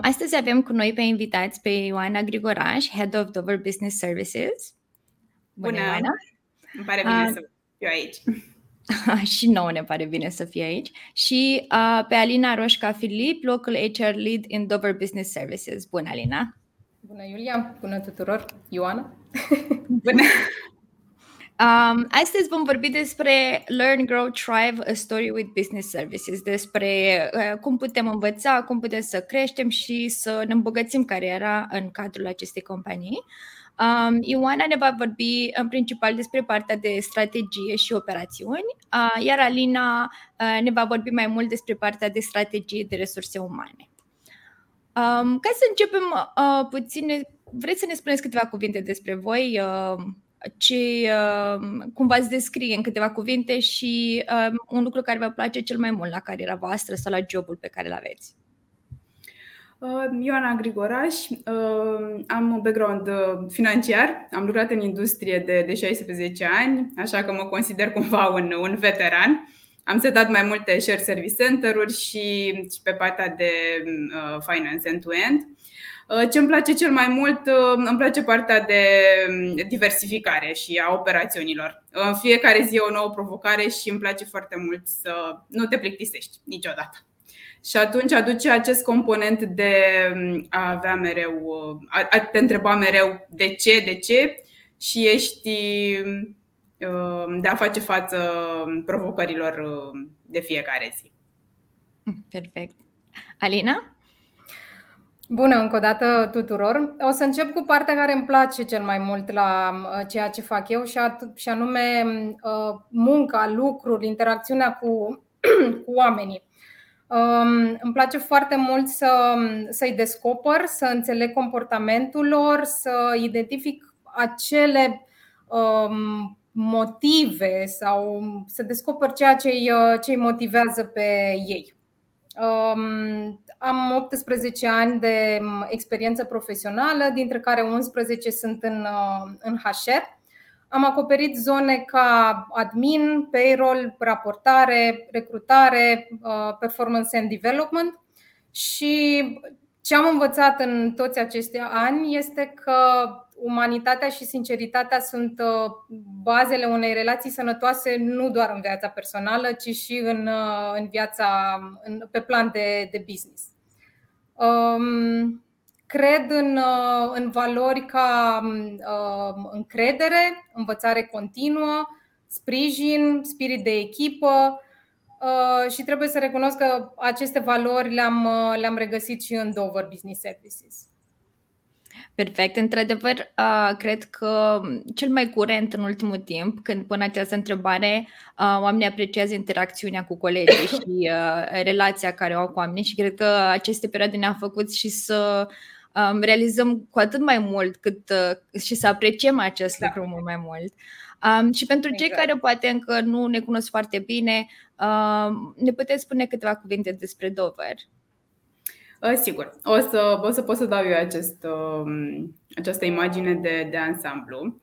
Astăzi avem cu noi pe invitați pe Ioana Grigoraș, Head of Dover Business Services. Bună, Bună Ioana! Îmi pare bine uh, să fiu aici. și nouă ne pare bine să fie aici. Și uh, pe Alina Roșca Filip, Local HR Lead in Dover Business Services. Bună, Alina! Bună, Iulia! Bună tuturor! Ioana! Bună! Um, astăzi vom vorbi despre Learn, Grow, Thrive, a Story with Business Services, despre uh, cum putem învăța, cum putem să creștem și să ne îmbogățim cariera în cadrul acestei companii. Um, Ioana ne va vorbi în principal despre partea de strategie și operațiuni, uh, iar Alina uh, ne va vorbi mai mult despre partea de strategie de resurse umane. Um, ca să începem uh, puțin, vreți să ne spuneți câteva cuvinte despre voi? Uh, ce, uh, cum v-ați descrie în câteva cuvinte și uh, un lucru care vă place cel mai mult la cariera voastră sau la jobul pe care îl aveți. Uh, Ioana Grigoraș, am un background financiar, am lucrat în industrie de, de 16 ani, așa că mă consider cumva un, un veteran. Am setat mai multe share service center-uri și, și pe partea de finance end-to-end. Uh, ce îmi place cel mai mult, uh, îmi place partea de um, diversificare și a operațiunilor. În fiecare zi e o nouă provocare și îmi place foarte mult să nu te plictisești niciodată. Și atunci aduce acest component de um, a avea mereu, uh, a, a te întreba mereu de ce, de ce și ești um, de a face față provocărilor de fiecare zi. Perfect. Alina? Bună încă o dată tuturor. O să încep cu partea care îmi place cel mai mult la uh, ceea ce fac eu și anume uh, munca, lucrul, interacțiunea cu, cu oamenii. Um, îmi place foarte mult să, să-i descoper, să înțeleg comportamentul lor, să identific acele um, motive sau să descoper ceea ce îi, uh, ce îi motivează pe ei. Um, am 18 ani de experiență profesională, dintre care 11 sunt în, uh, în HR. Am acoperit zone ca admin, payroll, raportare, recrutare, uh, performance and development și ce am învățat în toți acești ani este că umanitatea și sinceritatea sunt uh, bazele unei relații sănătoase nu doar în viața personală, ci și în, în viața în, pe plan de, de business. Um, cred în, uh, în valori ca um, încredere, învățare continuă, sprijin, spirit de echipă uh, și trebuie să recunosc că aceste valori le-am, uh, le-am regăsit și în Dover Business Services. Perfect. Într-adevăr, cred că cel mai curent în ultimul timp, când pun această întrebare, oamenii apreciază interacțiunea cu colegii și relația care o au cu oamenii și cred că aceste perioade ne-au făcut și să realizăm cu atât mai mult cât și să apreciem acest da. lucru mult mai mult. Um, și pentru exact. cei care poate încă nu ne cunosc foarte bine, um, ne puteți spune câteva cuvinte despre Dover? Uh, sigur, o să, o să pot să dau eu acest, um, această imagine de, de ansamblu.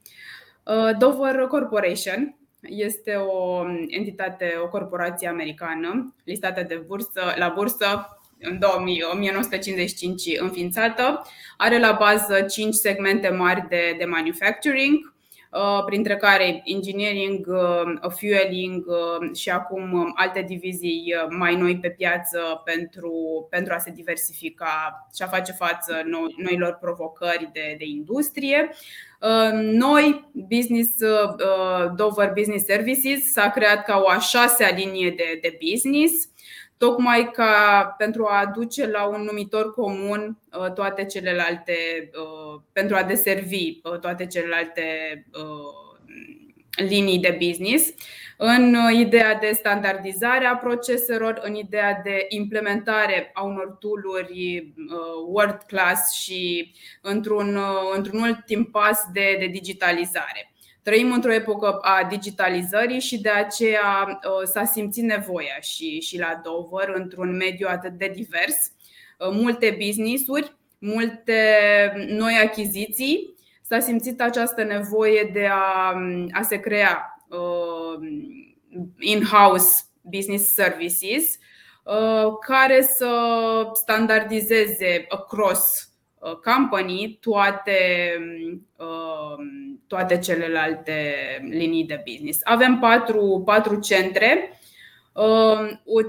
Uh, Dover Corporation este o entitate, o corporație americană listată de bursă, la bursă în 2000, 1955 înființată. Are la bază 5 segmente mari de, de manufacturing, Uh, printre care engineering, uh, fueling uh, și acum um, alte divizii mai noi pe piață pentru, pentru a se diversifica și a face față noilor provocări de, de industrie. Noi, Business, Dover Business Services, s-a creat ca o a șasea linie de, de business tocmai ca pentru a aduce la un numitor comun uh, toate celelalte, uh, pentru a deservi uh, toate celelalte linii de business în ideea de standardizare a proceselor, în ideea de implementare a unor tooluri world class și într-un, într-un ultim pas de, de digitalizare. Trăim într-o epocă a digitalizării și de aceea s-a simțit nevoia și, și la Dover, într-un mediu atât de divers, multe business-uri, multe noi achiziții, s-a simțit această nevoie de a, a se crea uh, in-house business services uh, care să standardizeze across uh, company toate, toate celelalte linii de business. Avem patru, patru centre,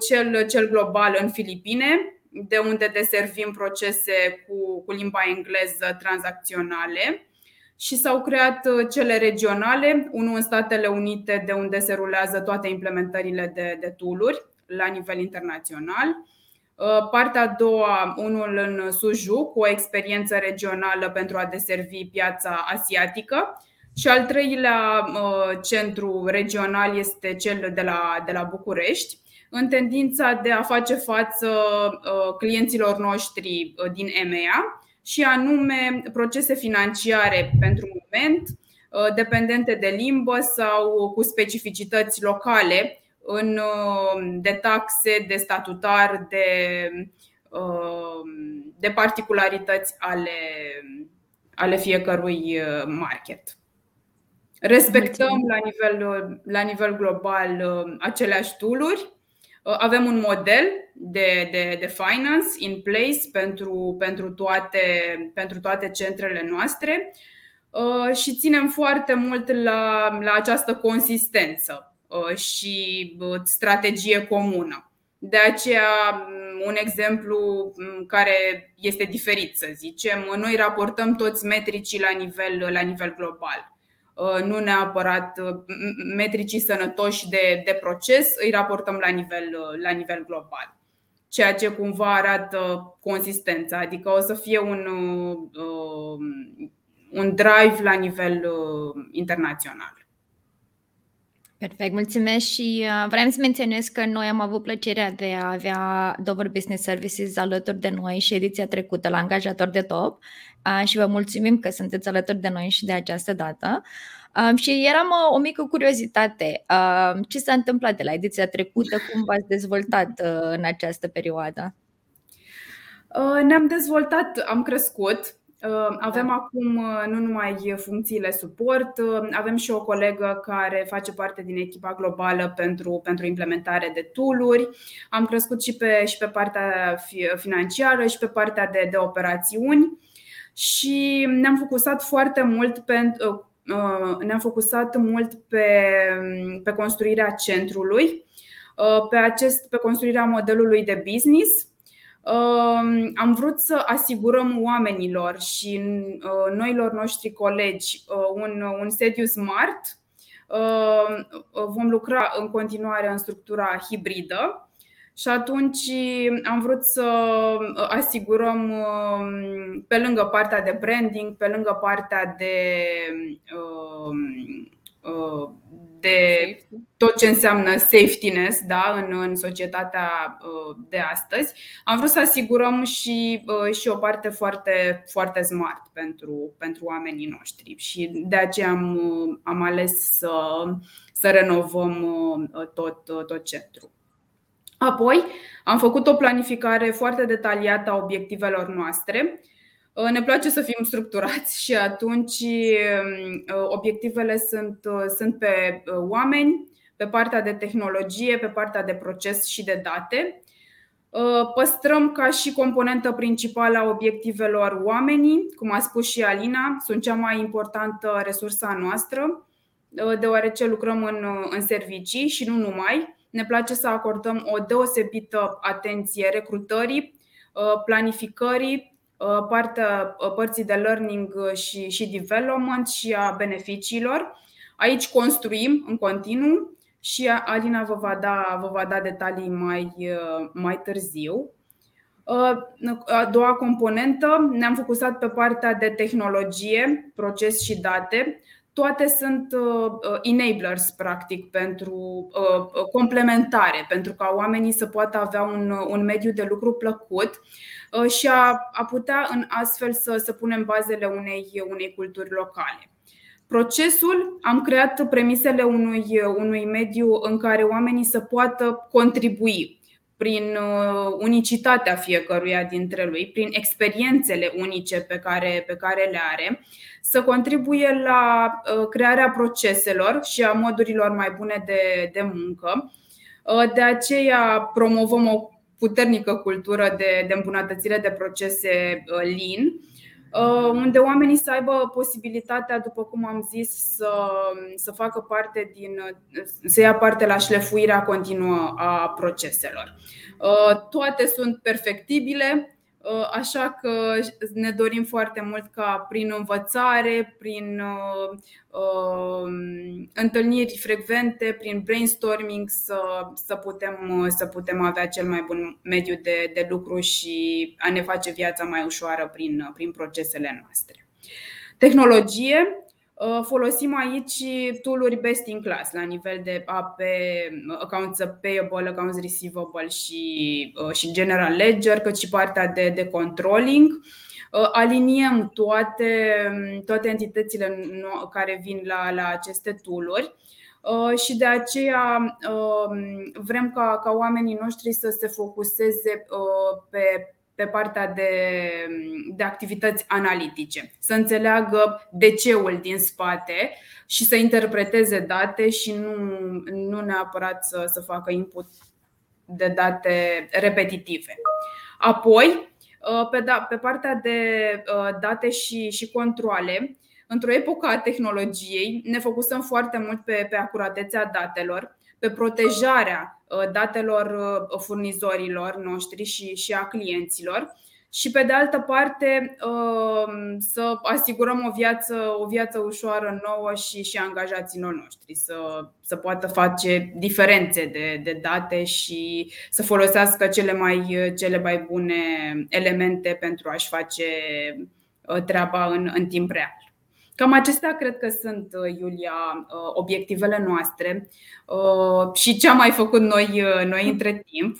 cel, cel global în Filipine, de unde deservim procese cu, cu limba engleză tranzacționale și s-au creat uh, cele regionale, unul în Statele Unite, de unde se rulează toate implementările de, de tooluri la nivel internațional. Uh, partea a doua, unul în Suju, cu o experiență regională pentru a deservi piața asiatică. Și al treilea uh, centru regional este cel de la, de la București, în tendința de a face față clienților noștri din EMEA și anume procese financiare pentru moment, uh, dependente de limbă sau cu specificități locale în, uh, de taxe, de statutar, de, uh, de particularități ale, ale fiecărui market. Respectăm la nivel, la nivel global aceleași tooluri. Uh, avem un model de, de, de finance in place pentru, pentru, toate, pentru toate centrele noastre. Uh, și ținem foarte mult la, la această consistență. uh, și strategie comună. De aceea, mm, un exemplu mm, care este diferit, să zicem, noi raportăm toți metricii la nivel, la nivel global. Uh, nu neapărat uh, metricii sănătoși de, de proces, îi raportăm la nivel, uh, la nivel global. Ceea ce cumva arată consistența, adică o să fie un, un drive la nivel internațional. Perfect, mulțumesc și vreau să menționez că noi am avut plăcerea de a avea Dover Business Services alături de noi și ediția trecută la angajator de top și vă mulțumim că sunteți alături de noi și de această dată. Și eram o mică curiozitate. Ce s-a întâmplat de la ediția trecută? Cum v-ați dezvoltat în această perioadă? Ne-am dezvoltat, am crescut. Avem acum nu numai funcțiile suport, avem și o colegă care face parte din echipa globală pentru, pentru implementare de tooluri. Am crescut și pe, și pe partea financiară și pe partea de, de operațiuni și ne-am focusat foarte mult pentru uh, ne-am focusat mult pe, pe construirea centrului, uh, pe, acest, pe construirea modelului de business. Uh, am vrut să asigurăm oamenilor și noilor noștri colegi un, un sediu smart. Vom lucra în continuare în structura hibridă, și atunci am vrut să asigurăm, pe lângă partea de branding, pe lângă partea de, de tot ce înseamnă safetyness da, în, în societatea de astăzi, am vrut să asigurăm și, și o parte foarte, foarte smart pentru, pentru oamenii noștri. Și de aceea am, am ales să, să renovăm tot, tot centrul. Apoi am făcut o planificare foarte detaliată a obiectivelor noastre. Uh, ne place să fim structurați și atunci um, uh, obiectivele sunt, uh, sunt pe oameni, pe partea de tehnologie, pe partea de proces și de date. Păstrăm ca și componentă principală a obiectivelor oamenii, cum a spus și Alina, sunt cea mai importantă resursa noastră, deoarece lucrăm în, în servicii și nu numai. Ne place să acordăm o deosebită atenție recrutării, uh, planificării, uh, partea uh, părții de learning și, și development și a beneficiilor. Aici construim în continuu și Alina vă va da, vă va da detalii mai, mai târziu. A doua componentă, ne-am focusat pe partea de tehnologie, proces și date toate sunt enablers, practic, pentru complementare, pentru ca oamenii să poată avea un, un mediu de lucru plăcut și a, a putea în astfel să, să punem bazele unei, unei culturi locale. Procesul, am creat premisele unui, unui mediu în care oamenii să poată contribui prin uh, unicitatea fiecăruia dintre lui, prin experiențele unice pe care, pe care le are, să contribuie la uh, crearea proceselor și a modurilor mai bune de, de muncă. Uh, de aceea promovăm o puternică cultură de, de îmbunătățire de procese lean Uh, unde oamenii să aibă posibilitatea, după cum am zis, să, să facă parte din, să ia parte la șlefuirea continuă a proceselor. Uh, toate sunt perfectibile, Uh, așa că ne dorim foarte mult ca prin învățare, prin uh, uh, întâlniri frecvente, prin brainstorming să, să, putem, să putem avea cel mai bun mediu de, de lucru și a ne face viața mai ușoară prin, prin procesele noastre. Tehnologie Uh, folosim aici tooluri best in class la nivel de AP, accounts payable, accounts receivable și, uh, și general ledger, cât și partea de, de controlling. Uh, aliniem toate, toate entitățile care vin la, la aceste tooluri și de aceea vrem ca, ca oamenii noștri să se focuseze pe pe partea de, de activități analitice, să înțeleagă de ceul din spate și să interpreteze date și nu, nu neapărat să, să facă input de date repetitive. Apoi, uh, pe, da, pe partea de uh, date și, și controle, într-o epocă a tehnologiei, ne focusăm foarte mult pe, pe acuratețea datelor, pe protejarea Uh, datelor uh, furnizorilor noștri și, și a clienților și pe de altă parte uh, să asigurăm o viață, o viață ușoară nouă și, și angajaților noștri să, să poată face diferențe de, de date și să folosească cele mai, cele mai bune elemente pentru a-și face treaba în, în timp real. Cam acestea cred că sunt, uh, Iulia, uh, obiectivele noastre uh, și ce am mai făcut noi, noi între timp.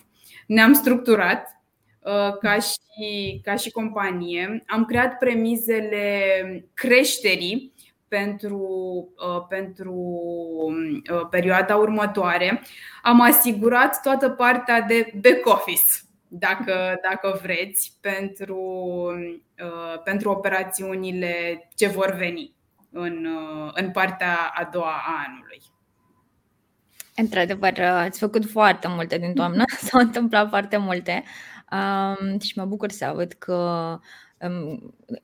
Ne-am structurat ca și, ca și companie, am creat premizele creșterii pentru, pentru perioada următoare. Am asigurat toată partea de back office dacă, dacă vreți, pentru, uh, pentru operațiunile ce vor veni în, uh, în partea a doua a anului. Într-adevăr, ați făcut foarte multe din toamnă, s-au întâmplat foarte multe um, și mă bucur să aud că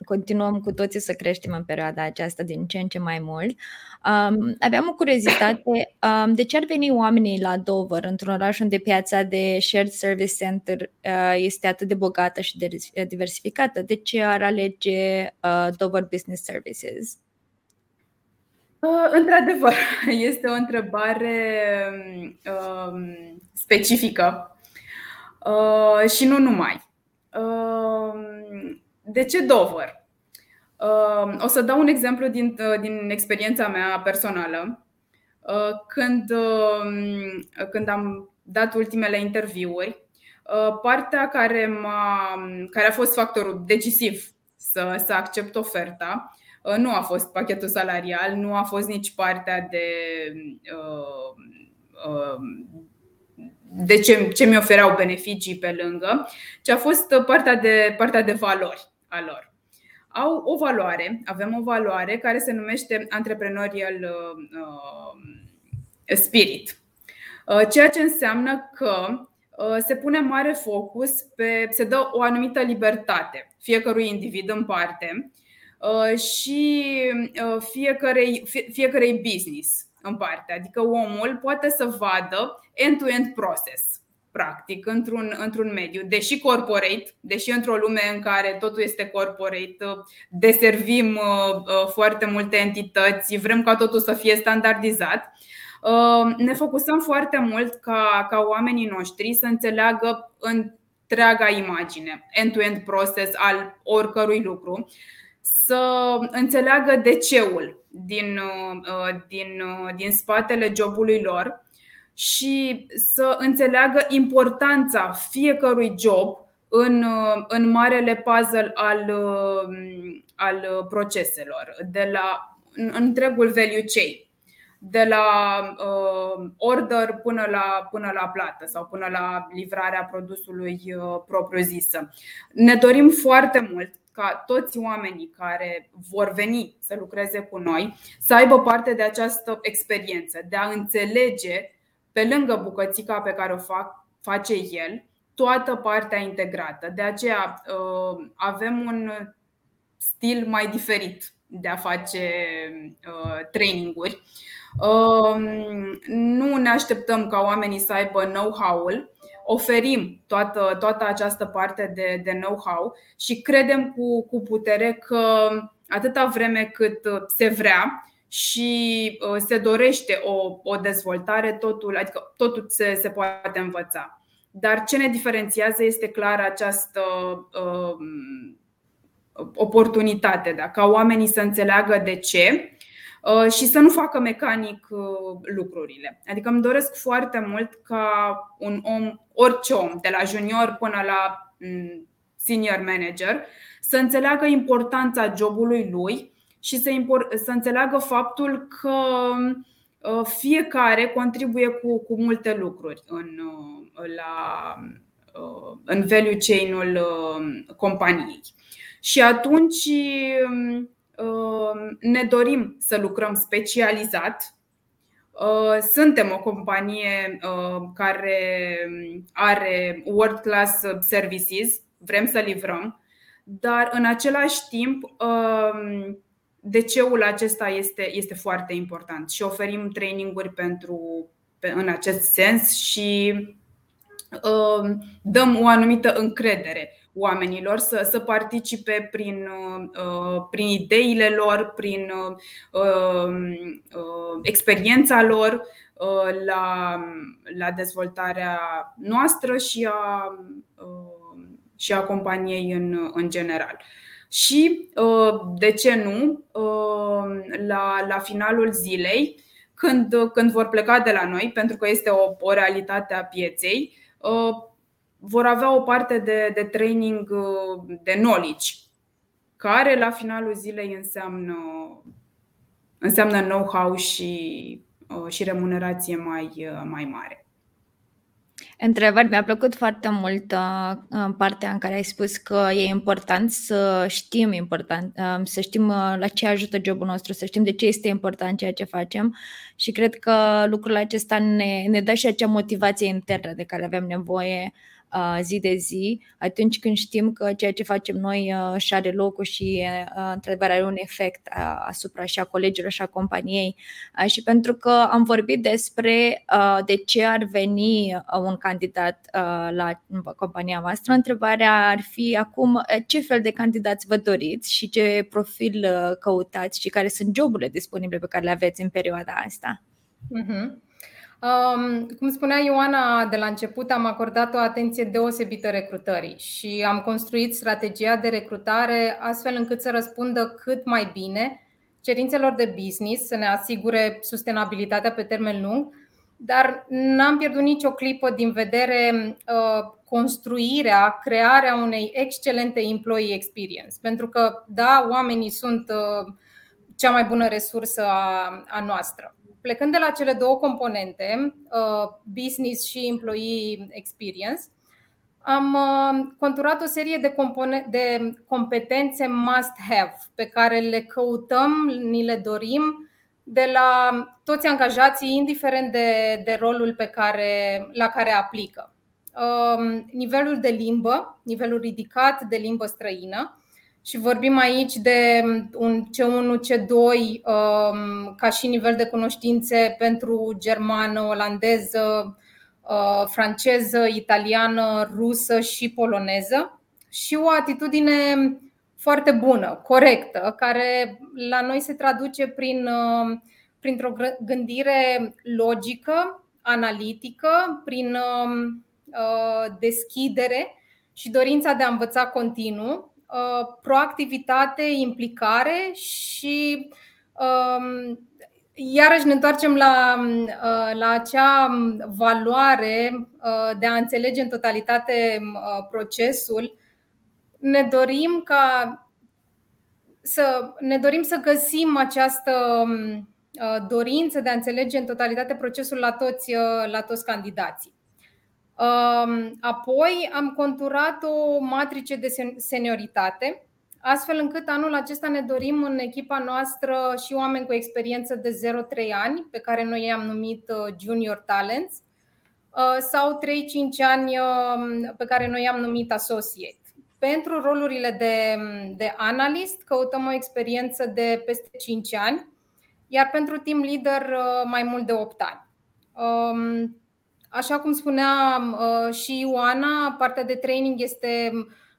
continuăm cu toții să creștem în perioada aceasta din ce în ce mai mult. Um, aveam o curiozitate, um, de ce ar veni oamenii la Dover, într-un oraș unde piața de shared service center uh, este atât de bogată și de diversificată? De ce ar alege uh, Dover Business Services? Uh, într-adevăr, este o întrebare um, specifică uh, și nu numai. Uh, de ce Dover? Uh, o să dau un exemplu din, uh, din experiența mea personală. Uh, când, când am dat ultimele interviuri, partea care, m-a, care a fost factorul decisiv să, să accept oferta nu a fost pachetul salarial, nu a fost nici partea de, de ce, ce mi ofereau beneficii pe lângă, ci a fost partea de, partea de valori a lor. Au o valoare, avem o valoare care se numește Entrepreneurial uh, Spirit. Uh, ceea ce înseamnă că uh, se pune mare focus pe. se dă o anumită libertate fiecărui individ în parte și fiecarei, fiecarei business în parte. Adică omul poate să vadă end-to-end process practic, într-un, într-un mediu, deși corporate, deși într-o lume în care totul este corporate, deservim uh, uh, foarte multe entități, vrem ca totul să fie standardizat, uh, ne focusăm foarte mult ca, ca oamenii noștri să înțeleagă întreaga imagine, end-to-end process al oricărui lucru, să înțeleagă de ceul din, din, din spatele jobului lor și să înțeleagă importanța fiecărui job în, în marele puzzle al, al proceselor, de la în, întregul value chain, de la uh, order până la, până la plată sau până la livrarea produsului uh, propriu-zisă. Ne dorim foarte mult ca toți oamenii care vor veni să lucreze cu noi să aibă parte de această experiență, de a înțelege pe lângă bucățica pe care o fac, face el, toată partea integrată. De aceea uh, avem un stil mai diferit de a face uh, traininguri. Um, nu ne așteptăm ca oamenii să aibă know-how-ul, oferim toată, toată această parte de, de know-how și credem cu, cu putere că atâta vreme cât se vrea și uh, se dorește o, o dezvoltare, totul, adică totul se, se poate învăța. Dar ce ne diferențiază este clar această uh, oportunitate, da? ca oamenii să înțeleagă de ce uh, și să nu facă mecanic uh, lucrurile. Adică îmi doresc foarte mult ca un om, orice om, de la junior până la mm, senior manager, să înțeleagă importanța jobului lui și să, impor- să înțeleagă faptul că uh, fiecare contribuie cu, cu multe lucruri în, la, în value chain-ul companiei. Și atunci um, um, ne dorim să lucrăm specializat. Uh, suntem o companie uh, care are world class services, vrem să livrăm, dar în același timp um, DC-ul acesta este, este foarte important și oferim traininguri pentru, în acest sens și dăm o anumită încredere oamenilor să, să participe prin, uh, prin ideile lor, prin uh, uh, experiența lor la, la dezvoltarea noastră și a, și a companiei în, în general. Și, de ce nu, la, la finalul zilei, când, când vor pleca de la noi, pentru că este o, o realitate a pieței, vor avea o parte de, de training uh, de knowledge, care la finalul zilei înseamnă, înseamnă know-how și, uh, și remunerație mai, uh, mai mare. Întrebări. Mi-a plăcut foarte mult partea în care ai spus că e important să știm important, să știm la ce ajută jobul nostru, să știm de ce este important ceea ce facem și cred că lucrul acesta ne, ne dă și acea motivație internă de care avem nevoie zi de zi, atunci când știm că ceea ce facem noi și are locul și într-adevăr are un efect asupra și a colegilor și a companiei. Și pentru că am vorbit despre de ce ar veni un candidat la compania voastră, întrebarea ar fi acum ce fel de candidați vă doriți și ce profil căutați și care sunt joburile disponibile pe care le aveți în perioada asta. Uh-huh. Um, cum spunea Ioana de la început, am acordat o atenție deosebită recrutării și am construit strategia de recrutare astfel încât să răspundă cât mai bine cerințelor de business, să ne asigure sustenabilitatea pe termen lung, dar n-am pierdut nicio clipă din vedere uh, construirea, crearea unei excelente employee experience. Pentru că, da, oamenii sunt uh, cea mai bună resursă a, a noastră plecând de la cele două componente, uh, business și employee experience, am uh, conturat o serie de, compone- de competențe must-have pe care le căutăm, ni le dorim de la toți angajații, indiferent de, de rolul pe care, la care aplică. Um, nivelul de limbă, nivelul ridicat de limbă străină, și vorbim aici de un C1, C2 um, ca și nivel de cunoștințe pentru germană, olandeză, uh, franceză, italiană, rusă și poloneză. Și o atitudine foarte bună, corectă, care la noi se traduce prin, uh, printr-o gândire logică, analitică, prin um, uh, deschidere și dorința de a învăța continuu. Uh, proactivitate, implicare și um, iarăși ne întoarcem la, uh, la acea valoare de a înțelege în totalitate procesul. Ne dorim ca să ne dorim să găsim această dorință de a înțelege în totalitate procesul la toți, la toți candidații. Apoi am conturat o matrice de senioritate, astfel încât anul acesta ne dorim în echipa noastră și oameni cu experiență de 0-3 ani, pe care noi i-am numit uh, Junior Talents, uh, sau 3-5 ani um, pe care noi i-am numit Associate. Pentru rolurile de, de analist căutăm o experiență de peste 5 ani, iar pentru team leader uh, mai mult de 8 ani. Um, Așa cum spunea uh, și Ioana, partea de training este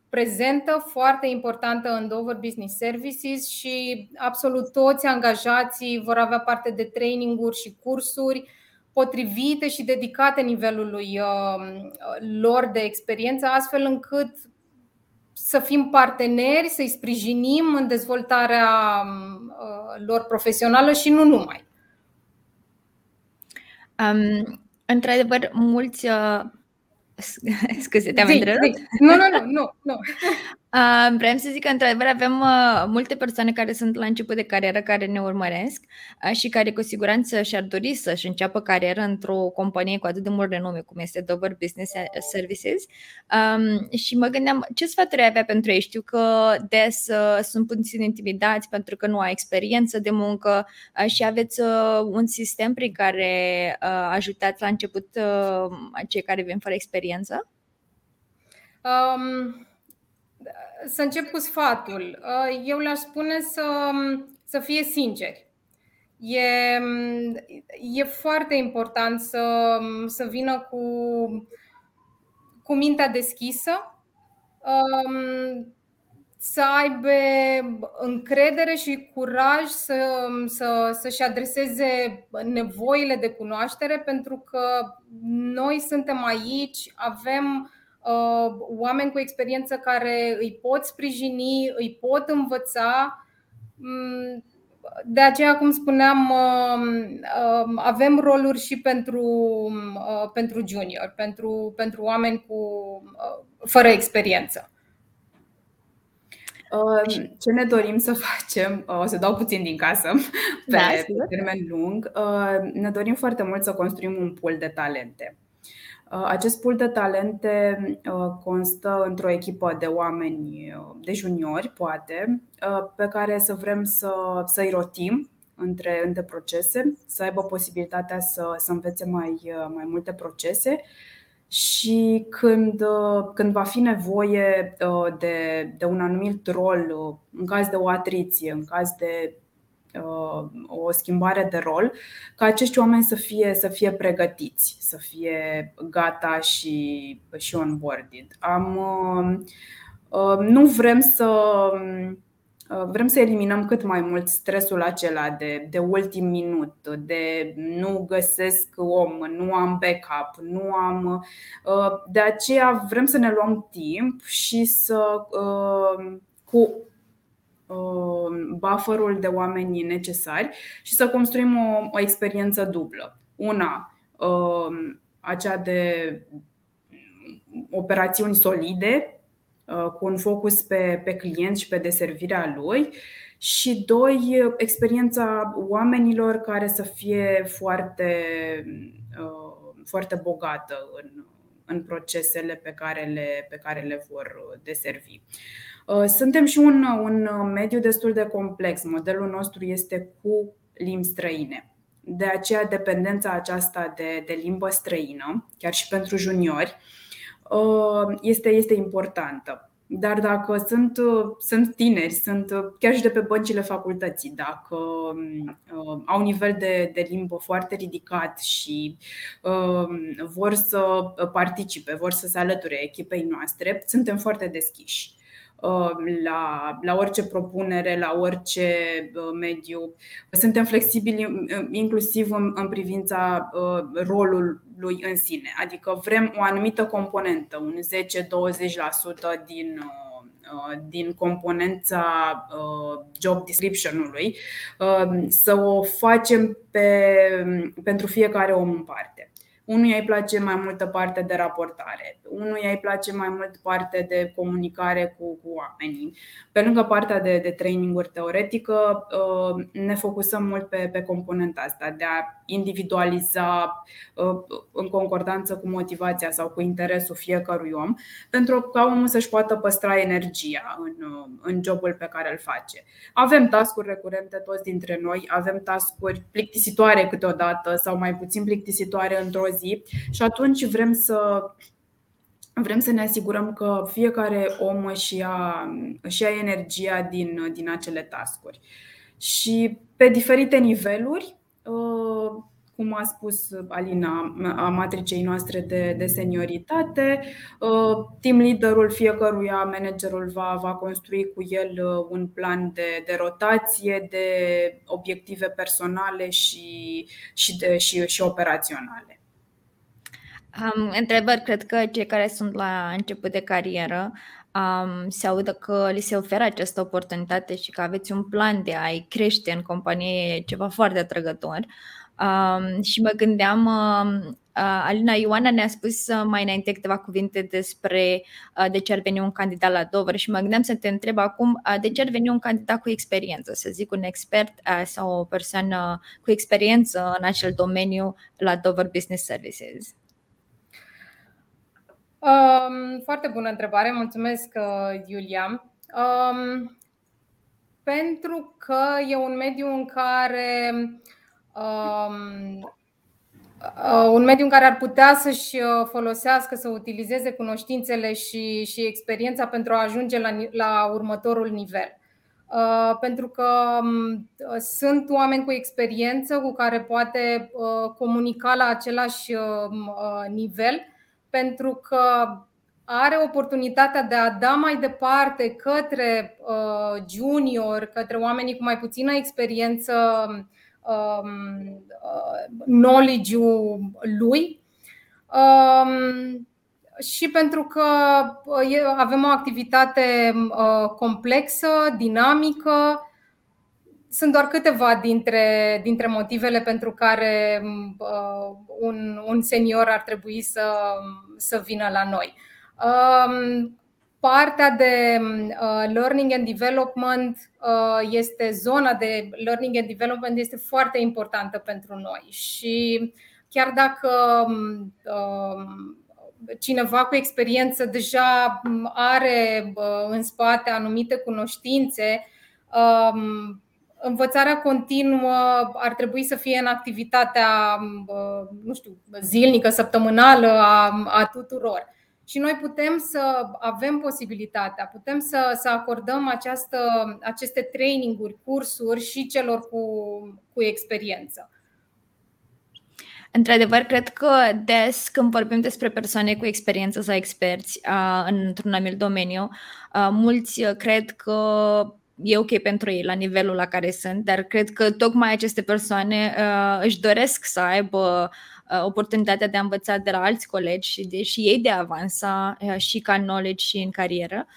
prezentă, foarte importantă în Dover Business Services și absolut toți angajații vor avea parte de traininguri și cursuri potrivite și dedicate nivelului uh, lor de experiență, astfel încât să fim parteneri, să-i sprijinim în dezvoltarea uh, lor profesională și nu numai. Um, într-adevăr, mulți. Uh, scuze, te-am întrerupt? Nu, nu, nu, nu. nu. Uh, vreau să zic că, într-adevăr, avem uh, multe persoane care sunt la început de carieră, care ne urmăresc uh, și care cu siguranță și-ar dori să-și înceapă carieră într-o companie cu atât de mult renume cum este Dover Business Services. Um, și mă gândeam, ce sfaturi ai avea pentru ei? Știu că des uh, sunt puțin intimidați pentru că nu au experiență de muncă uh, și aveți uh, un sistem prin care uh, ajutați la început uh, cei care vin fără experiență? Um să încep cu sfatul. Uh, eu le-aș spune să, să fie sinceri. E, e foarte important să, să vină cu, cu mintea deschisă, um, să aibă încredere și curaj să, să, să-și adreseze nevoile de cunoaștere, pentru că noi suntem aici, avem Uh, oameni cu experiență care îi pot sprijini, îi pot învăța. Mm, de aceea, cum spuneam, uh, uh, avem roluri și pentru, pentru junior, pentru, pentru oameni cu, fără experiență. Ce ne dorim să facem, o să dau puțin din casă pe, da, pe termen lung, ne dorim foarte mult să construim un pool de talente. Uh, acest pool de talente uh, constă într-o echipă de oameni, uh, de juniori, poate, pe care să vrem să, să-i rotim între, între procese, să aibă posibilitatea să, să învețe mai, mai multe procese. Și când, când va fi nevoie de, de un anumit rol, în caz de o atriție, în caz de Uh, o schimbare de rol, ca acești oameni să fie, să fie pregătiți, să fie gata și, și onboarded. Am, uh, uh, nu vrem să vrem să eliminăm cât mai mult stresul acela de, de ultim minut, de nu găsesc om, nu am backup, nu am. De aceea vrem să ne luăm timp și să cu Um, bufferul de oameni necesari și să construim o, o experiență dublă. Una, um, acea de operațiuni solide, uh, cu un focus pe, pe client și pe deservirea lui, și doi, experiența oamenilor care să fie foarte, uh, foarte bogată în, în procesele pe care le, pe care le vor deservi. Uh, suntem și un, un mediu destul de complex. Modelul nostru este cu limbi străine. De aceea, dependența aceasta de, de limbă străină, chiar și pentru juniori, uh, este, este importantă. Dar dacă sunt, sunt tineri, sunt chiar și de pe băncile facultății, dacă uh, au un nivel de, de limbă foarte ridicat și uh, vor să participe, vor să se alăture echipei noastre, suntem foarte deschiși. Uh, la, la orice propunere, la orice uh, mediu. Suntem flexibili uh, inclusiv în, în privința rolului în sine, adică vrem o anumită componentă, un 10-20% din din componența job description-ului, să o facem pe, pentru fiecare om în parte. Unuia îi place mai multă parte de raportare, unuia îi place mai mult parte de comunicare cu, cu oamenii. Pe lângă partea de, de traininguri teoretică, uh, ne focusăm mult pe, pe componenta asta de a individualiza uh, în concordanță cu motivația sau cu interesul fiecărui om, pentru ca omul să-și poată păstra energia în, uh, în jobul pe care îl face. Avem tascuri recurente toți dintre noi, avem tascuri plictisitoare câteodată sau mai puțin plictisitoare într-o zi și atunci vrem să vrem să ne asigurăm că fiecare om își ia, își ia energia din, din acele tascuri. Și pe diferite niveluri, uh, cum a spus Alina, a matricei noastre de, de senioritate, uh, team leaderul fiecăruia, managerul va, va construi cu el uh, un plan de, de rotație, de obiective personale și, și, de, și, și operaționale. Um, întrebări, cred că cei care sunt la început de carieră um, se audă că li se oferă această oportunitate și că aveți un plan de a-i crește în companie, e ceva foarte atrăgător. Um, și mă gândeam, uh, uh, Alina Ioana ne-a spus uh, mai înainte câteva cuvinte despre uh, de ce ar veni un candidat la Dover și mă gândeam să te întreb acum uh, de ce ar veni un candidat cu experiență, să zic un expert uh, sau o persoană cu experiență în acel domeniu la Dover Business Services. Um, foarte bună întrebare, mulțumesc, uh, Iulia. Um, pentru că e un mediu în care um, uh, un mediu în care ar putea să-și uh, folosească, să utilizeze cunoștințele și, și experiența pentru a ajunge la, la următorul nivel. Uh, pentru că um, sunt oameni cu experiență cu care poate uh, comunica la același uh, nivel pentru că are oportunitatea de a da mai departe către uh, junior, către oamenii cu mai puțină experiență, um, uh, knowledge-ul lui. Um, și pentru că uh, avem o activitate uh, complexă, dinamică, sunt doar câteva dintre, dintre motivele pentru care uh, un, un senior ar trebui să, să vină la noi. Um, partea de uh, learning and development uh, este zona de learning and development este foarte importantă pentru noi și chiar dacă uh, cineva cu experiență deja are uh, în spate anumite cunoștințe, um, învățarea continuă ar trebui să fie în activitatea nu știu, zilnică, săptămânală a, a tuturor. Și noi putem să avem posibilitatea, putem să, să acordăm această, aceste traininguri, cursuri și celor cu, cu experiență. Într-adevăr, cred că des când vorbim despre persoane cu experiență sau experți uh, într-un anumit domeniu, uh, mulți cred că e ok pentru ei la nivelul la care sunt, dar cred că tocmai aceste persoane uh, își doresc să aibă uh, oportunitatea de a învăța de la alți colegi și, de, și ei de a avansa uh, și ca knowledge și în carieră.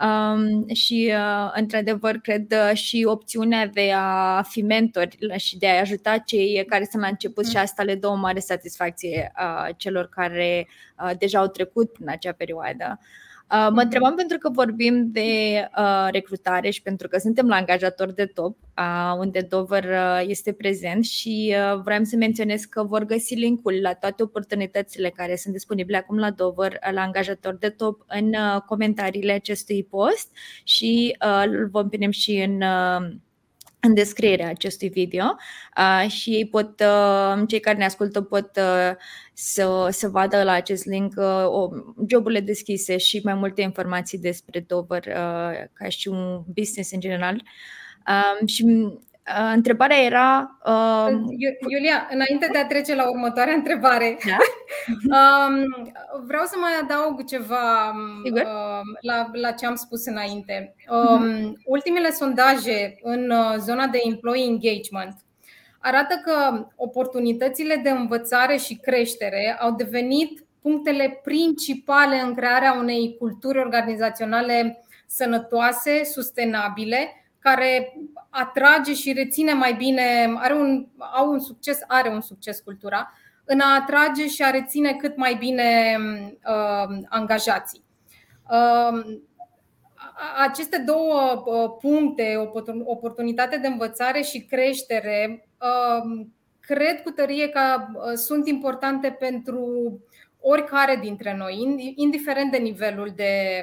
Um, și, uh, într-adevăr, cred uh, și opțiunea de a fi mentori și de a ajuta cei care sunt la început mm. și asta le dă o mare satisfacție uh, celor care uh, deja au trecut prin acea perioadă. Uh, Uh, mă mhm. întrebam pentru că vorbim de uh, recrutare și pentru că suntem la angajator de top, uh, unde Dover uh, este prezent și uh, vreau să menționez că vor găsi linkul la toate oportunitățile care sunt disponibile acum la Dover, uh, la angajator de top, în uh, comentariile acestui post și uh, îl vom punem și în. Uh, în descrierea acestui video uh, și ei pot, uh, cei care ne ascultă pot uh, să, să vadă la acest link uh, o, joburile deschise și mai multe informații despre Dover uh, ca și un business în general. Um, și Uh, întrebarea era. Uh... Iulia, înainte de a trece la următoarea întrebare, da? um, vreau să mai adaug ceva uh, la, la ce am spus înainte. Um, uh-huh. Ultimele sondaje în uh, zona de employee engagement arată că oportunitățile de învățare și creștere au devenit punctele principale în crearea unei culturi organizaționale sănătoase, sustenabile, care atrage și reține mai bine, are un, au un succes, are un succes cultura, în a atrage și a reține cât mai bine uh, angajații. Uh, aceste două uh, puncte, oportunitate de învățare și creștere, uh, cred cu tărie că uh, sunt importante pentru oricare dintre noi, indiferent de nivelul de,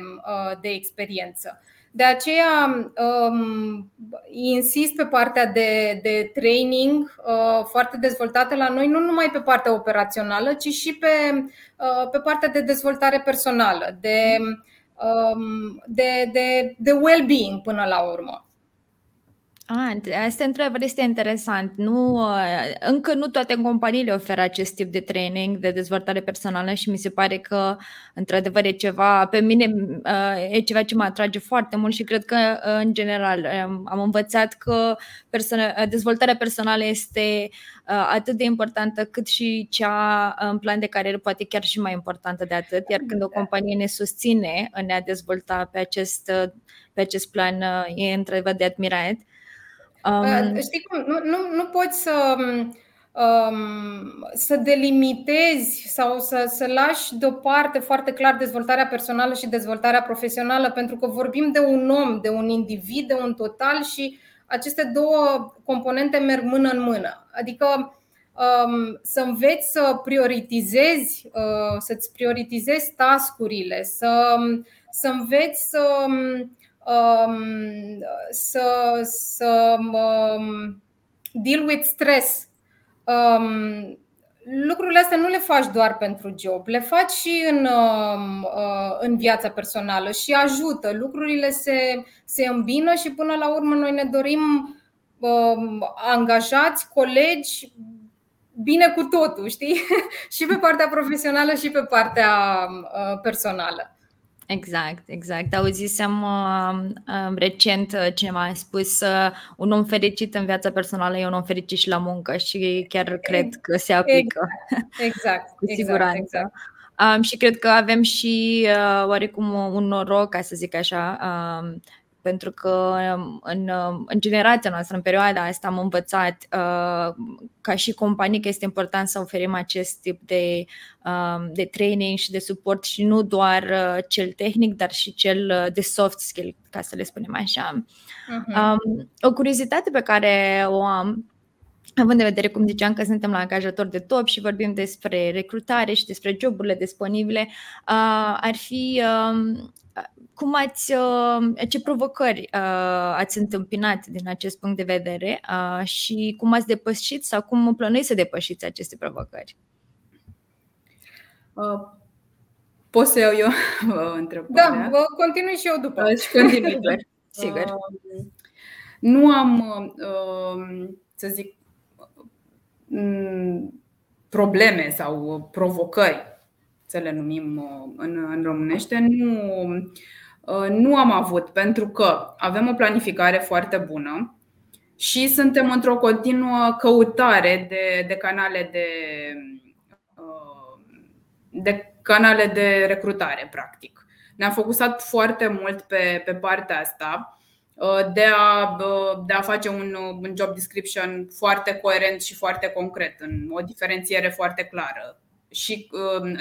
de experiență. De aceea um, insist pe partea de, de training uh, foarte dezvoltată la noi, nu numai pe partea operațională, ci și pe, uh, pe partea de dezvoltare personală, de, um, de, de, de well-being până la urmă. Ah, asta întrebare este interesant. Nu, uh, încă nu toate companiile oferă acest tip de training de dezvoltare personală și mi se pare că, într-adevăr, e ceva, pe mine uh, e ceva ce mă atrage foarte mult și cred că, uh, în general, um, am învățat că perso- dezvoltarea personală este atât de importantă cât și cea în plan de carieră, poate chiar și mai importantă de atât, iar când o companie ne susține în a dezvolta pe acest, pe acest plan, e într-adevăr de admirat. Um... Știi cum? Nu, nu, nu poți să, um, să delimitezi sau să, să lași deoparte foarte clar dezvoltarea personală și dezvoltarea profesională, pentru că vorbim de un om, de un individ, de un total și aceste două componente merg mână în mână. Adică um, să înveți să prioritizezi, uh, să-ți prioritizezi tascurile, să, să înveți să um, să, să um, deal with stress. Um, lucrurile astea nu le faci doar pentru job, le faci și în, um, uh, în viața personală și ajută. Lucrurile se, se îmbină și până la urmă noi ne dorim um, angajați, colegi, bine cu totul, știi? și pe partea profesională și pe partea uh, personală. Exact, exact. Auzisem uh, uh, recent uh, cineva a spus uh, un om fericit în viața personală e un om fericit și la muncă și chiar cred că se aplică. Exact, exact cu exact, siguranță. Exact, exact. Um, și cred că avem și uh, oarecum un noroc, ca să zic așa, uh, pentru că um, în, um, în generația noastră, în perioada asta, am învățat uh, ca și companie că este important să oferim acest tip de, uh, de training și de suport și nu doar uh, cel tehnic, dar și cel uh, de soft skill, ca să le spunem așa. Uh-huh. Um, o curiozitate pe care o am Având în vedere, cum ziceam, că suntem la angajator de top și vorbim despre recrutare și despre joburile disponibile, uh, ar fi uh, cum ați, uh, ce provocări uh, ați întâmpinat din acest punct de vedere uh, și cum ați depășit sau cum plănuiți să depășiți aceste provocări? Pot să iau eu întrebarea? Da, continui și eu după. Și continui doar, sigur. Nu am, să zic, probleme sau provocări, să le numim în, în românește, nu Uh, nu am avut, pentru că avem o planificare foarte bună și suntem într-o continuă căutare de, de canale de, uh, de canale de recrutare, practic. Ne-am focusat foarte mult pe, pe partea asta uh, de a, de a face un, un job description foarte coerent și foarte concret, în o diferențiere foarte clară. Și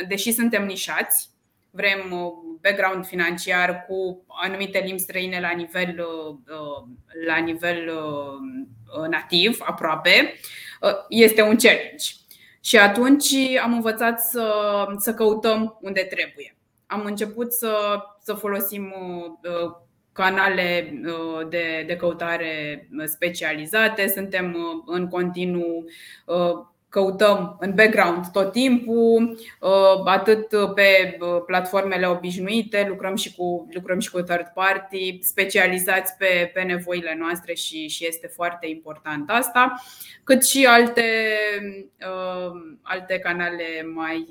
deși suntem nișați, vrem uh, background financiar cu anumite limbi străine la nivel, uh, uh, la nivel nativ, aproape, este un challenge. Și atunci am învățat să, să căutăm unde trebuie. Am început să, să folosim canale de, de căutare specializate, suntem în continuu căutăm în background tot timpul, uh, atât pe uh, platformele obișnuite, lucrăm și cu, lucrăm și cu third party, specializați pe, pe nevoile noastre și, și este foarte important asta, cât și alte, uh, alte canale mai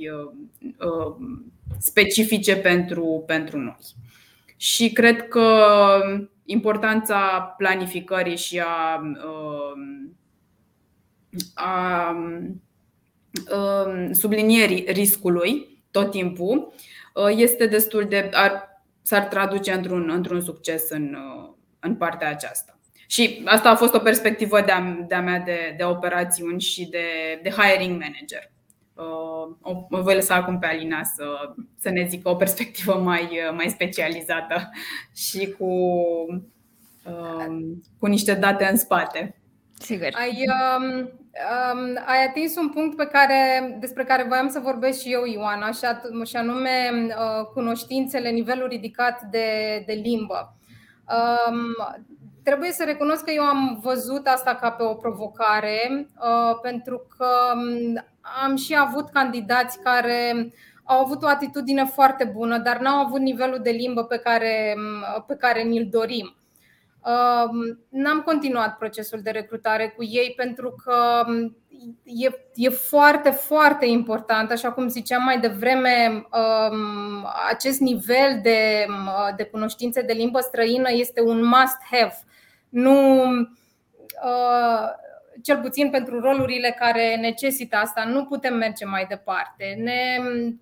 specifice pentru, pentru noi. Și cred că importanța planificării și a a um, sublinierii riscului tot timpul uh, este destul de. Ar, s-ar traduce într-un, într-un succes în, în partea aceasta. Și asta a fost o perspectivă de-a, de-a mea de, de operațiuni și de, de hiring manager. Uh, o voi lăsa acum pe Alina să, să ne zică o perspectivă mai, mai specializată și cu, uh, cu niște date în spate. Sigur. Ai, um, um, ai atins un punct pe care, despre care voiam să vorbesc și eu, Ioana, și, at- și anume uh, cunoștințele, nivelul ridicat de, de limbă. Um, trebuie să recunosc că eu am văzut asta ca pe o provocare, uh, pentru că um, am și avut candidați care au avut o atitudine foarte bună, dar n-au avut nivelul de limbă pe care, um, pe care ni-l dorim. Um, n-am continuat procesul de recrutare cu ei pentru că um, e, e foarte, foarte important, așa cum ziceam mai devreme, um, acest nivel de, de cunoștințe de limbă străină este un must-have. Nu, uh, cel puțin pentru rolurile care necesită asta, nu putem merge mai departe. Ne,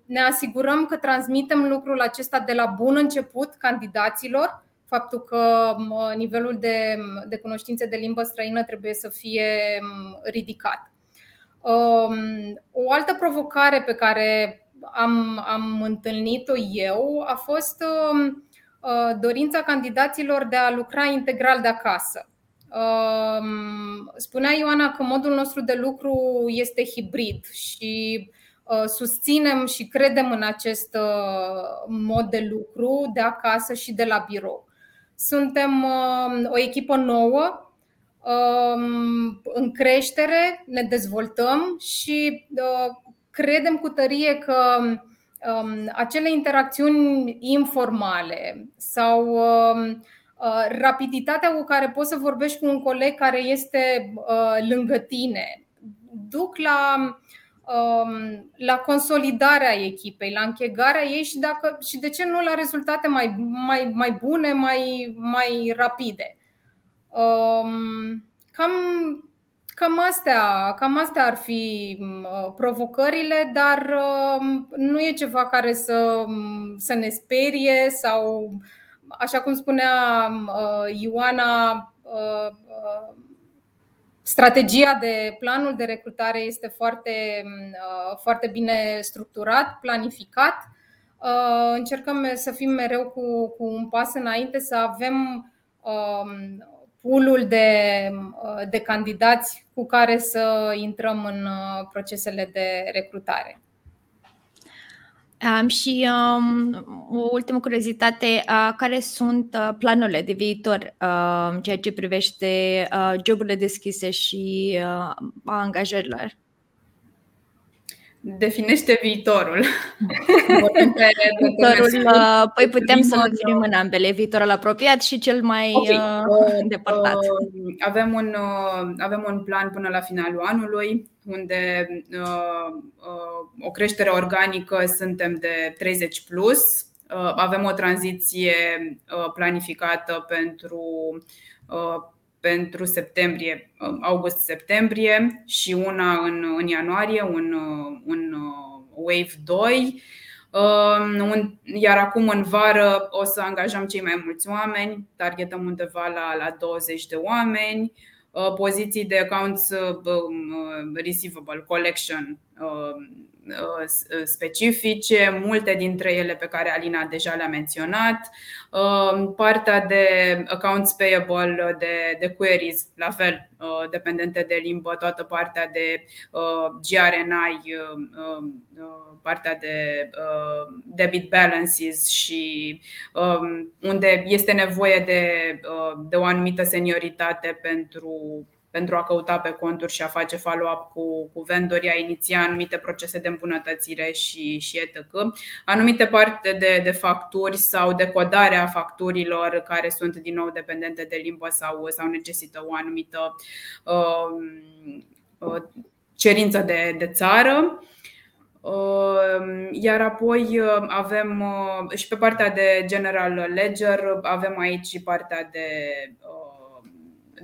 ne asigurăm că transmitem lucrul acesta de la bun început candidaților faptul că nivelul de, de cunoștințe de limbă străină trebuie să fie ridicat. Um, o altă provocare pe care am, am întâlnit-o eu a fost um, uh, dorința candidaților de a lucra integral de acasă. Um, spunea Ioana că modul nostru de lucru este hibrid și uh, susținem și credem în acest uh, mod de lucru de acasă și de la birou. Suntem um, o echipă nouă, um, în creștere, ne dezvoltăm și uh, credem cu tărie că um, acele interacțiuni informale sau uh, rapiditatea cu care poți să vorbești cu un coleg care este uh, lângă tine duc la Um, la consolidarea echipei, la închegarea ei și, dacă, și de ce nu la rezultate mai, mai, mai bune, mai, mai rapide. Um, cam, cam, astea, cam astea ar fi uh, provocările, dar um, nu e ceva care să, să ne sperie sau, așa cum spunea uh, Ioana, uh, Strategia de planul de recrutare este foarte, uh, foarte bine structurat, planificat. Uh, încercăm să fim mereu cu, cu un pas înainte, să avem um, poolul de, uh, de candidați cu care să intrăm în procesele de recrutare. Um, și um, o ultimă curiozitate, uh, care sunt uh, planurile de viitor uh, ceea ce privește uh, joburile deschise și uh, angajărilor? Definește viitorul. viitorul uh, păi putem să-l definim în ambele, viitorul apropiat și cel mai okay. uh, îndepărtat. Uh, avem, un, uh, avem un plan până la finalul anului, unde uh, uh, o creștere organică suntem de 30 plus. Uh, avem o tranziție uh, planificată pentru uh, pentru septembrie, uh, august-septembrie și una în, în ianuarie, un, uh, un uh, Wave 2. Um, iar acum în vară o să angajăm cei mai mulți oameni, targetăm undeva la, la 20 de oameni, poziții de accounts um, receivable collection. Uh, specifice, multe dintre ele pe care Alina deja le-a menționat. Uh, partea de accounts payable, de, de queries, la fel, uh, dependente de limbă, toată partea de GRNI, partea de debit balances și um, unde este nevoie de, de o anumită senioritate pentru pentru a căuta pe conturi și a face follow-up cu, cu vendori, a iniția anumite procese de îmbunătățire și, și etc. Anumite parte de, de facturi sau de codare a facturilor care sunt din nou dependente de limbă sau, sau necesită o anumită uh, uh, cerință de, de țară. Uh, iar apoi uh, avem uh, și pe partea de general ledger, avem aici partea de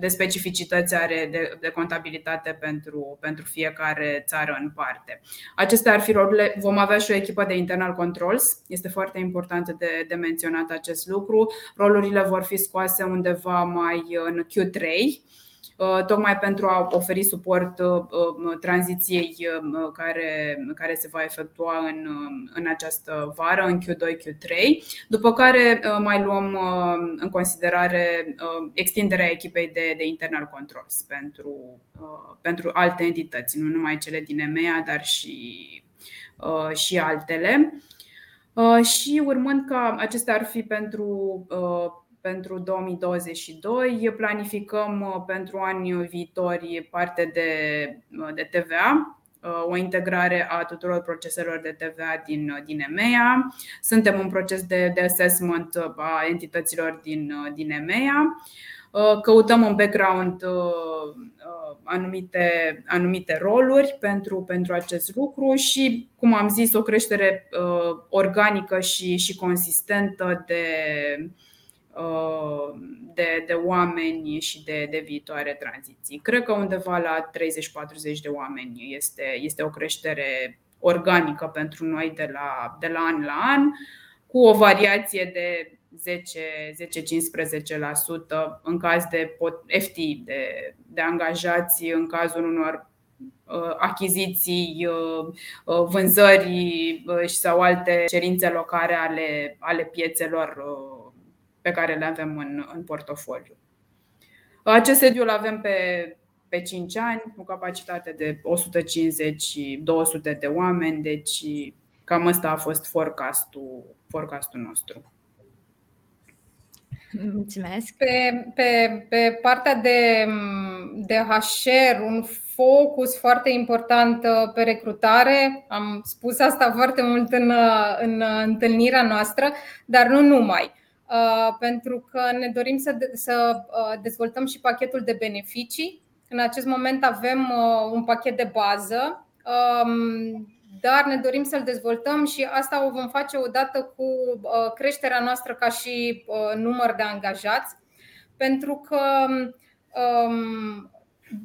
de specificități are de, de contabilitate pentru, pentru fiecare țară în parte. Acestea ar fi rolurile. Vom avea și o echipă de internal controls. Este foarte important de, de menționat acest lucru. Rolurile vor fi scoase undeva mai în Q3 Uh, tocmai pentru a oferi suport uh, uh, tranziției care, care se va efectua în, în această vară, în Q2, Q3, după care mai luăm în considerare extinderea echipei de, de internal controls pentru, pentru alte entități, nu numai cele din EMEA, dar și, și altele. Și urmând ca acestea ar fi pentru pentru 2022. Planificăm uh, pentru anii viitori parte de, uh, de TVA, uh, o integrare a tuturor proceselor de TVA din, din EMEA. Suntem în proces de, de assessment a entităților din, din EMEA. Căutăm în background anumite, anumite roluri pentru, pentru acest lucru și, cum am zis, o creștere organică și, și consistentă de, Uh, de, de oameni și de, de viitoare tranziții. Cred că undeva la 30-40 de oameni este, este o creștere organică pentru noi de la, de la an la an, cu o variație de 10-15% în caz de FT, de, de angajați, în cazul unor uh, achiziții, uh, vânzări sau alte cerințe locale ale, ale piețelor pe care le avem în, în portofoliu. Acest sediu îl avem pe, pe 5 ani, cu capacitate de 150-200 de oameni, deci cam ăsta a fost forecastul, forecastul nostru. Mulțumesc. Pe, pe, pe partea de, de HR, un focus foarte important uh, pe recrutare. Am spus asta foarte mult în, uh, în întâlnirea noastră, dar nu numai. Uh, pentru că ne dorim să, să uh, dezvoltăm și pachetul de beneficii. În acest moment avem uh, un pachet de bază, um, dar ne dorim să-l dezvoltăm și asta o vom face odată cu creșterea noastră ca și număr de angajați, pentru că um,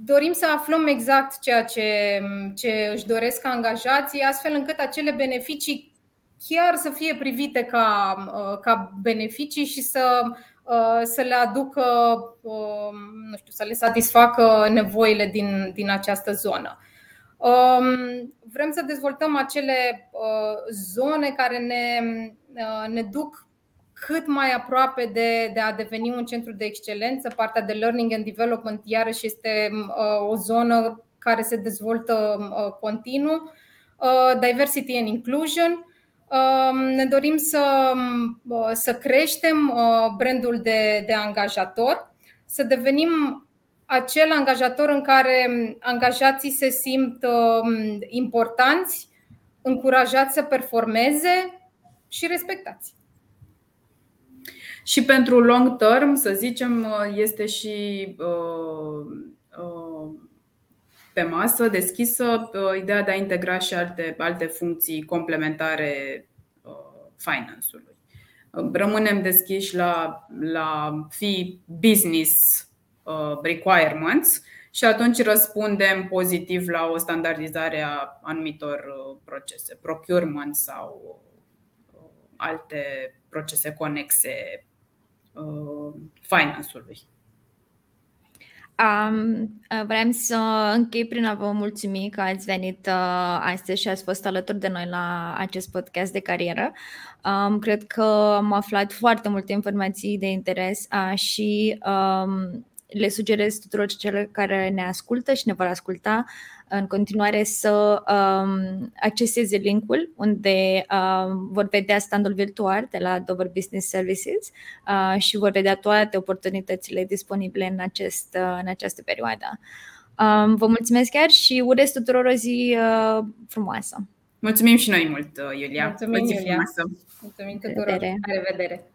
dorim să aflăm exact ceea ce, ce își doresc angajații, astfel încât acele beneficii chiar să fie privite ca, uh, ca beneficii și să, uh, să le aducă, um, nu știu, să le satisfacă nevoile din, din această zonă. Um, vrem să dezvoltăm acele uh, zone care ne, ne duc cât mai aproape de, de a deveni un centru de excelență. Partea de learning and development, iarăși, este o zonă care se dezvoltă continuu. Diversity and inclusion ne dorim să, să creștem uh, brandul de, de angajator, să devenim acel angajator în care angajații se simt um, importanți, încurajați să performeze și respectați. Și pentru long term, să zicem, uh, este și uh, uh, pe masă, deschisă, uh, ideea de a integra și alte, alte funcții complementare uh, finance-ului. Uh, rămânem deschiși la, la fi business requirements și atunci răspundem pozitiv la o standardizare a anumitor procese, procurement sau alte procese conexe finance-ului. Um, vrem să închei prin a vă mulțumi că ați venit uh, astăzi și ați fost alături de noi la acest podcast de carieră. Um, cred că am aflat foarte multe informații de interes uh, și um, le sugerez tuturor celor care ne ascultă și ne vor asculta în continuare să um, acceseze linkul unde um, vor vedea standul virtual de la Dover Business Services uh, și vor vedea toate oportunitățile disponibile în, acest, uh, în această perioadă. Um, vă mulțumesc chiar și urez tuturor o zi uh, frumoasă. Mulțumim și noi mult, Iulia. Mulțumim, Iulia. Mulțumim tuturor. La revedere.